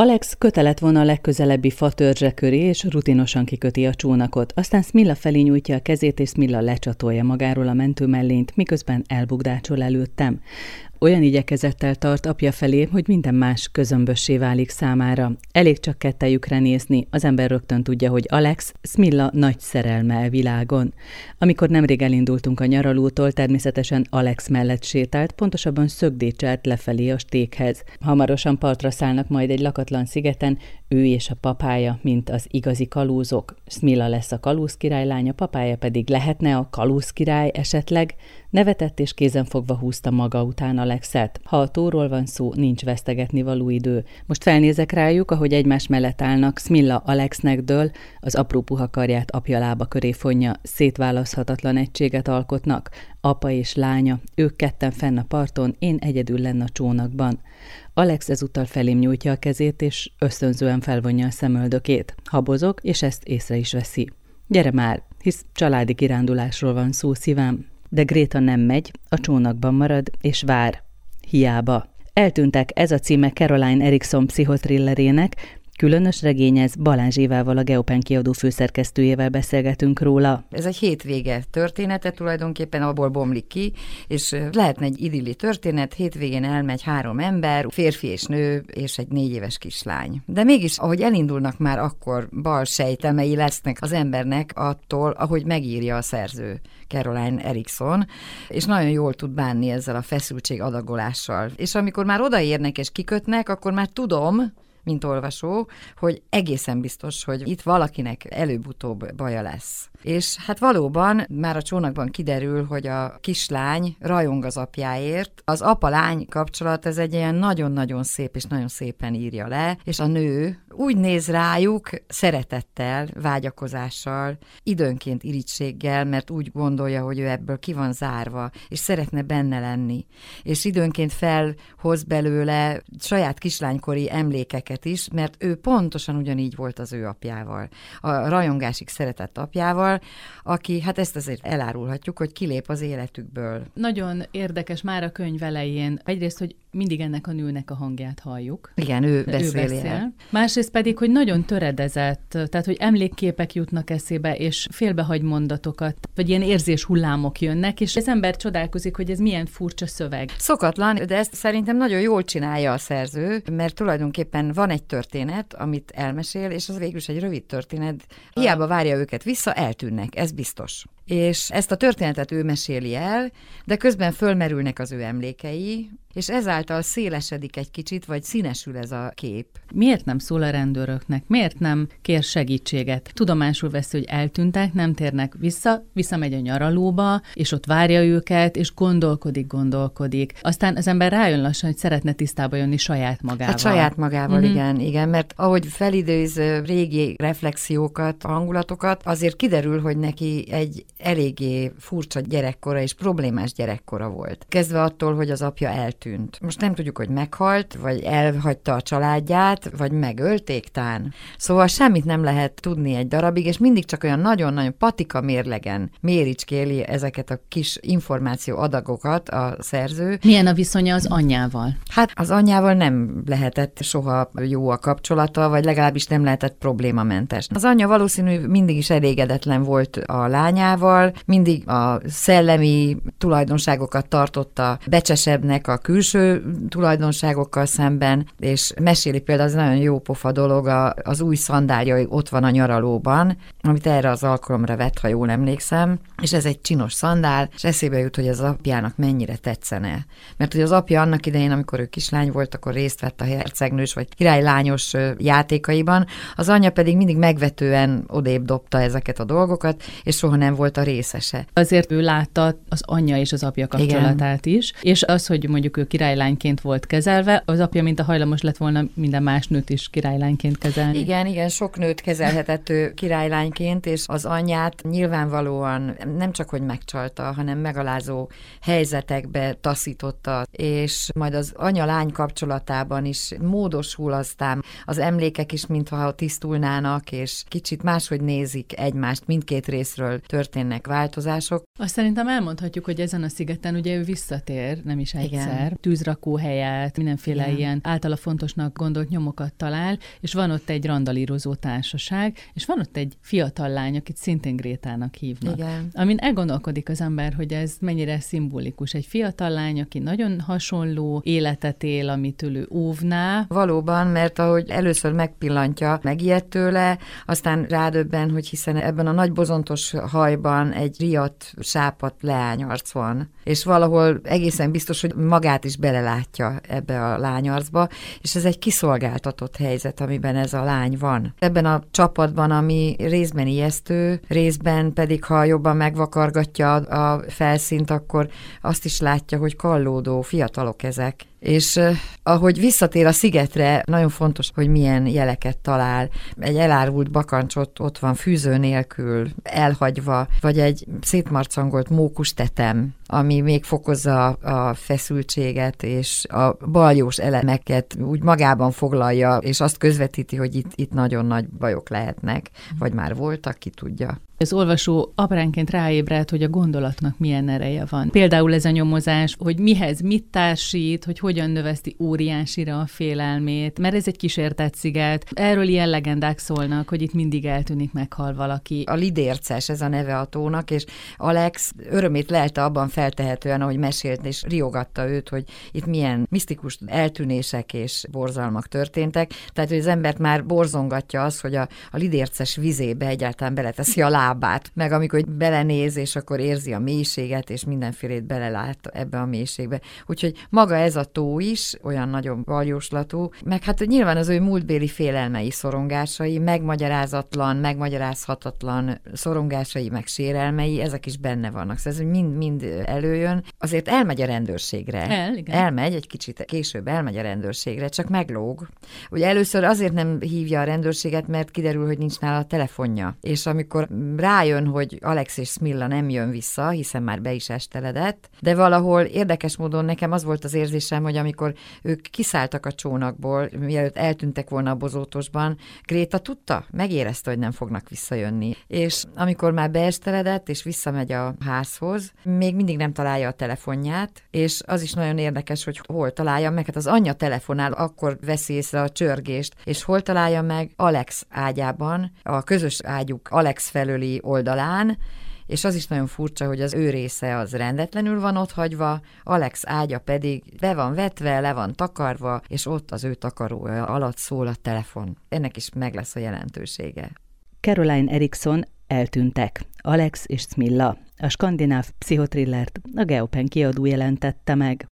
Alex kötelet von a legközelebbi fatörzse köré, és rutinosan kiköti a csónakot. Aztán Smilla felé nyújtja a kezét, és Smilla lecsatolja magáról a mentőmellényt, miközben elbugdácsol előttem. Olyan igyekezettel tart apja felé, hogy minden más közömbössé válik számára. Elég csak kettejükre nézni, az ember rögtön tudja, hogy Alex Smilla nagy szerelme a világon. Amikor nemrég elindultunk a nyaralótól, természetesen Alex mellett sétált, pontosabban szögdécselt lefelé a stékhez. Hamarosan partra szállnak majd egy lakatlan szigeten, ő és a papája, mint az igazi kalózok. Smilla lesz a kalóz királylánya, papája pedig lehetne a kalóz király esetleg, Nevetett és kézenfogva húzta maga után Alexet. Ha a tóról van szó, nincs vesztegetni való idő. Most felnézek rájuk, ahogy egymás mellett állnak, Smilla Alexnek dől, az apró puha karját apja lába köré fonja, szétválaszthatatlan egységet alkotnak. Apa és lánya, ők ketten fenn a parton, én egyedül lenne a csónakban. Alex ezúttal felém nyújtja a kezét, és ösztönzően felvonja a szemöldökét. Habozok, és ezt észre is veszi. Gyere már, hisz családi kirándulásról van szó szívem. De Gréta nem megy, a csónakban marad, és vár. Hiába. Eltűntek ez a címe Caroline Erikson pszichotrillerének, Különös regényez Balázs Évával, a Geopen kiadó főszerkesztőjével beszélgetünk róla. Ez egy hétvége története tulajdonképpen, abból bomlik ki, és lehetne egy idilli történet, hétvégén elmegy három ember, férfi és nő, és egy négy éves kislány. De mégis, ahogy elindulnak már akkor bal sejtelmei lesznek az embernek attól, ahogy megírja a szerző. Caroline Erikson, és nagyon jól tud bánni ezzel a feszültség adagolással. És amikor már odaérnek és kikötnek, akkor már tudom, mint olvasó, hogy egészen biztos, hogy itt valakinek előbb-utóbb baja lesz. És hát valóban már a csónakban kiderül, hogy a kislány rajong az apjáért. Az apa-lány kapcsolat, ez egy ilyen nagyon-nagyon szép és nagyon szépen írja le, és a nő úgy néz rájuk szeretettel, vágyakozással, időnként irítséggel, mert úgy gondolja, hogy ő ebből ki van zárva, és szeretne benne lenni. És időnként felhoz belőle saját kislánykori emlékeket is, mert ő pontosan ugyanígy volt az ő apjával, a rajongásig szeretett apjával, aki, hát ezt azért elárulhatjuk, hogy kilép az életükből. Nagyon érdekes már a könyv elején. Egyrészt, hogy mindig ennek a nőnek a hangját halljuk. Igen, ő beszél. Ő beszél. Másrészt pedig, hogy nagyon töredezett, tehát hogy emlékképek jutnak eszébe, és félbehagy mondatokat, vagy ilyen érzés hullámok jönnek, és az ember csodálkozik, hogy ez milyen furcsa szöveg. Szokatlan, de ezt szerintem nagyon jól csinálja a szerző, mert tulajdonképpen van egy történet, amit elmesél, és az végül is egy rövid történet. Hiába várja őket vissza, eltűnnek, ez biztos és ezt a történetet ő meséli el, de közben fölmerülnek az ő emlékei, és ezáltal szélesedik egy kicsit, vagy színesül ez a kép. Miért nem szól a rendőröknek? Miért nem kér segítséget? Tudomásul veszi, hogy eltűntek, nem térnek vissza, visszamegy a nyaralóba, és ott várja őket, és gondolkodik, gondolkodik. Aztán az ember rájön lassan, hogy szeretne tisztába jönni saját magával. Hát saját magával, uh-huh. igen, igen, mert ahogy felidéz régi reflexiókat, hangulatokat, azért kiderül, hogy neki egy eléggé furcsa gyerekkora és problémás gyerekkora volt. Kezdve attól, hogy az apja eltűnt. Most nem tudjuk, hogy meghalt, vagy elhagyta a családját, vagy megölték tán. Szóval semmit nem lehet tudni egy darabig, és mindig csak olyan nagyon-nagyon patika mérlegen méricskéli ezeket a kis információ adagokat a szerző. Milyen a viszonya az anyjával? Hát az anyjával nem lehetett soha jó a kapcsolata, vagy legalábbis nem lehetett problémamentes. Az anyja valószínű mindig is elégedetlen volt a lányával, magával, mindig a szellemi tulajdonságokat tartotta becsesebbnek a külső tulajdonságokkal szemben, és meséli például, az nagyon jó pofa dolog, az új szandáljai ott van a nyaralóban, amit erre az alkalomra vett, ha jól emlékszem, és ez egy csinos szandál, és eszébe jut, hogy az apjának mennyire tetszene. Mert hogy az apja annak idején, amikor ő kislány volt, akkor részt vett a hercegnős vagy királylányos játékaiban, az anyja pedig mindig megvetően odébb dobta ezeket a dolgokat, és soha nem volt a részese. Azért ő látta az anyja és az apja kapcsolatát Igen. is, és az, hogy mondjuk ő királylányként volt kezelve, az apja mint a hajlamos lett volna minden más nőt is királylányként kezelni. Igen, igen, sok nőt kezelhetett ő királylányként, és az anyját nyilvánvalóan nem csak, hogy megcsalta, hanem megalázó helyzetekbe taszította, és majd az anya-lány kapcsolatában is módosul aztán az emlékek is, mintha tisztulnának, és kicsit máshogy nézik egymást, mindkét részről történnek történnek változások. Azt szerintem elmondhatjuk, hogy ezen a szigeten ugye ő visszatér, nem is egyszer, Igen. tűzrakóhelyet, mindenféle Igen. ilyen általa fontosnak gondolt nyomokat talál, és van ott egy randalírozó társaság, és van ott egy fiatal lány, akit szintén Grétának hívnak. Igen. Amin elgondolkodik az ember, hogy ez mennyire szimbolikus. Egy fiatal lány, aki nagyon hasonló életet él, amitől ő óvná. Valóban, mert ahogy először megpillantja, megijed tőle, aztán rádöbben, hogy hiszen ebben a nagy bozontos hajban egy riadt, sápat leányarc van. És valahol egészen biztos, hogy magát is belelátja ebbe a lányarcba, és ez egy kiszolgáltatott helyzet, amiben ez a lány van. Ebben a csapatban, ami részben ijesztő, részben pedig, ha jobban megvakargatja a felszínt, akkor azt is látja, hogy kallódó fiatalok ezek, és ahogy visszatér a szigetre, nagyon fontos, hogy milyen jeleket talál. Egy elárult bakancsot ott van fűző nélkül, elhagyva, vagy egy szétmarcangolt mókus tetem, ami még fokozza a feszültséget, és a baljós elemeket úgy magában foglalja, és azt közvetíti, hogy itt, itt nagyon nagy bajok lehetnek, vagy már voltak, ki tudja. Az olvasó apránként ráébred, hogy a gondolatnak milyen ereje van. Például ez a nyomozás, hogy mihez mit társít, hogy hogyan növeszti óriásira a félelmét, mert ez egy kísértett sziget. Erről ilyen legendák szólnak, hogy itt mindig eltűnik, meghal valaki. A lidérces ez a neve a tónak, és Alex örömét lelte abban feltehetően, ahogy mesélt, és riogatta őt, hogy itt milyen misztikus eltűnések és borzalmak történtek. Tehát, hogy az embert már borzongatja az, hogy a, a lidérces vizébe egyáltalán beleteszi a lábát, meg amikor belenéz, és akkor érzi a mélységet, és mindenfélét belelát ebbe a mélységbe. Úgyhogy maga ez a tó is olyan nagyon valjóslatú, meg hát nyilván az ő múltbéli félelmei, szorongásai, megmagyarázatlan, megmagyarázhatatlan szorongásai, meg sérelmei, ezek is benne vannak. Szóval ez mind-mind előjön. Azért elmegy a rendőrségre. El, igen. Elmegy, egy kicsit később elmegy a rendőrségre, csak meglóg. Ugye először azért nem hívja a rendőrséget, mert kiderül, hogy nincs nála a telefonja. És amikor rájön, hogy Alex és Smilla nem jön vissza, hiszen már be is esteledett, de valahol érdekes módon nekem az volt az érzésem, hogy amikor ők kiszálltak a csónakból, mielőtt eltűntek volna a bozótosban, Gréta tudta, megérezte, hogy nem fognak visszajönni. És amikor már beesteledett, és visszamegy a házhoz, még mindig nem találja a telefonját, és az is nagyon érdekes, hogy hol találja meg. Hát az anyja telefonál, akkor veszi észre a csörgést, és hol találja meg Alex ágyában, a közös ágyuk Alex felőli oldalán, és az is nagyon furcsa, hogy az ő része az rendetlenül van ott hagyva, Alex ágya pedig be van vetve, le van takarva, és ott az ő takarója alatt szól a telefon. Ennek is meg lesz a jelentősége. Caroline Erikson eltűntek. Alex és Smilla. A skandináv pszichotrillert a Geopen kiadó jelentette meg.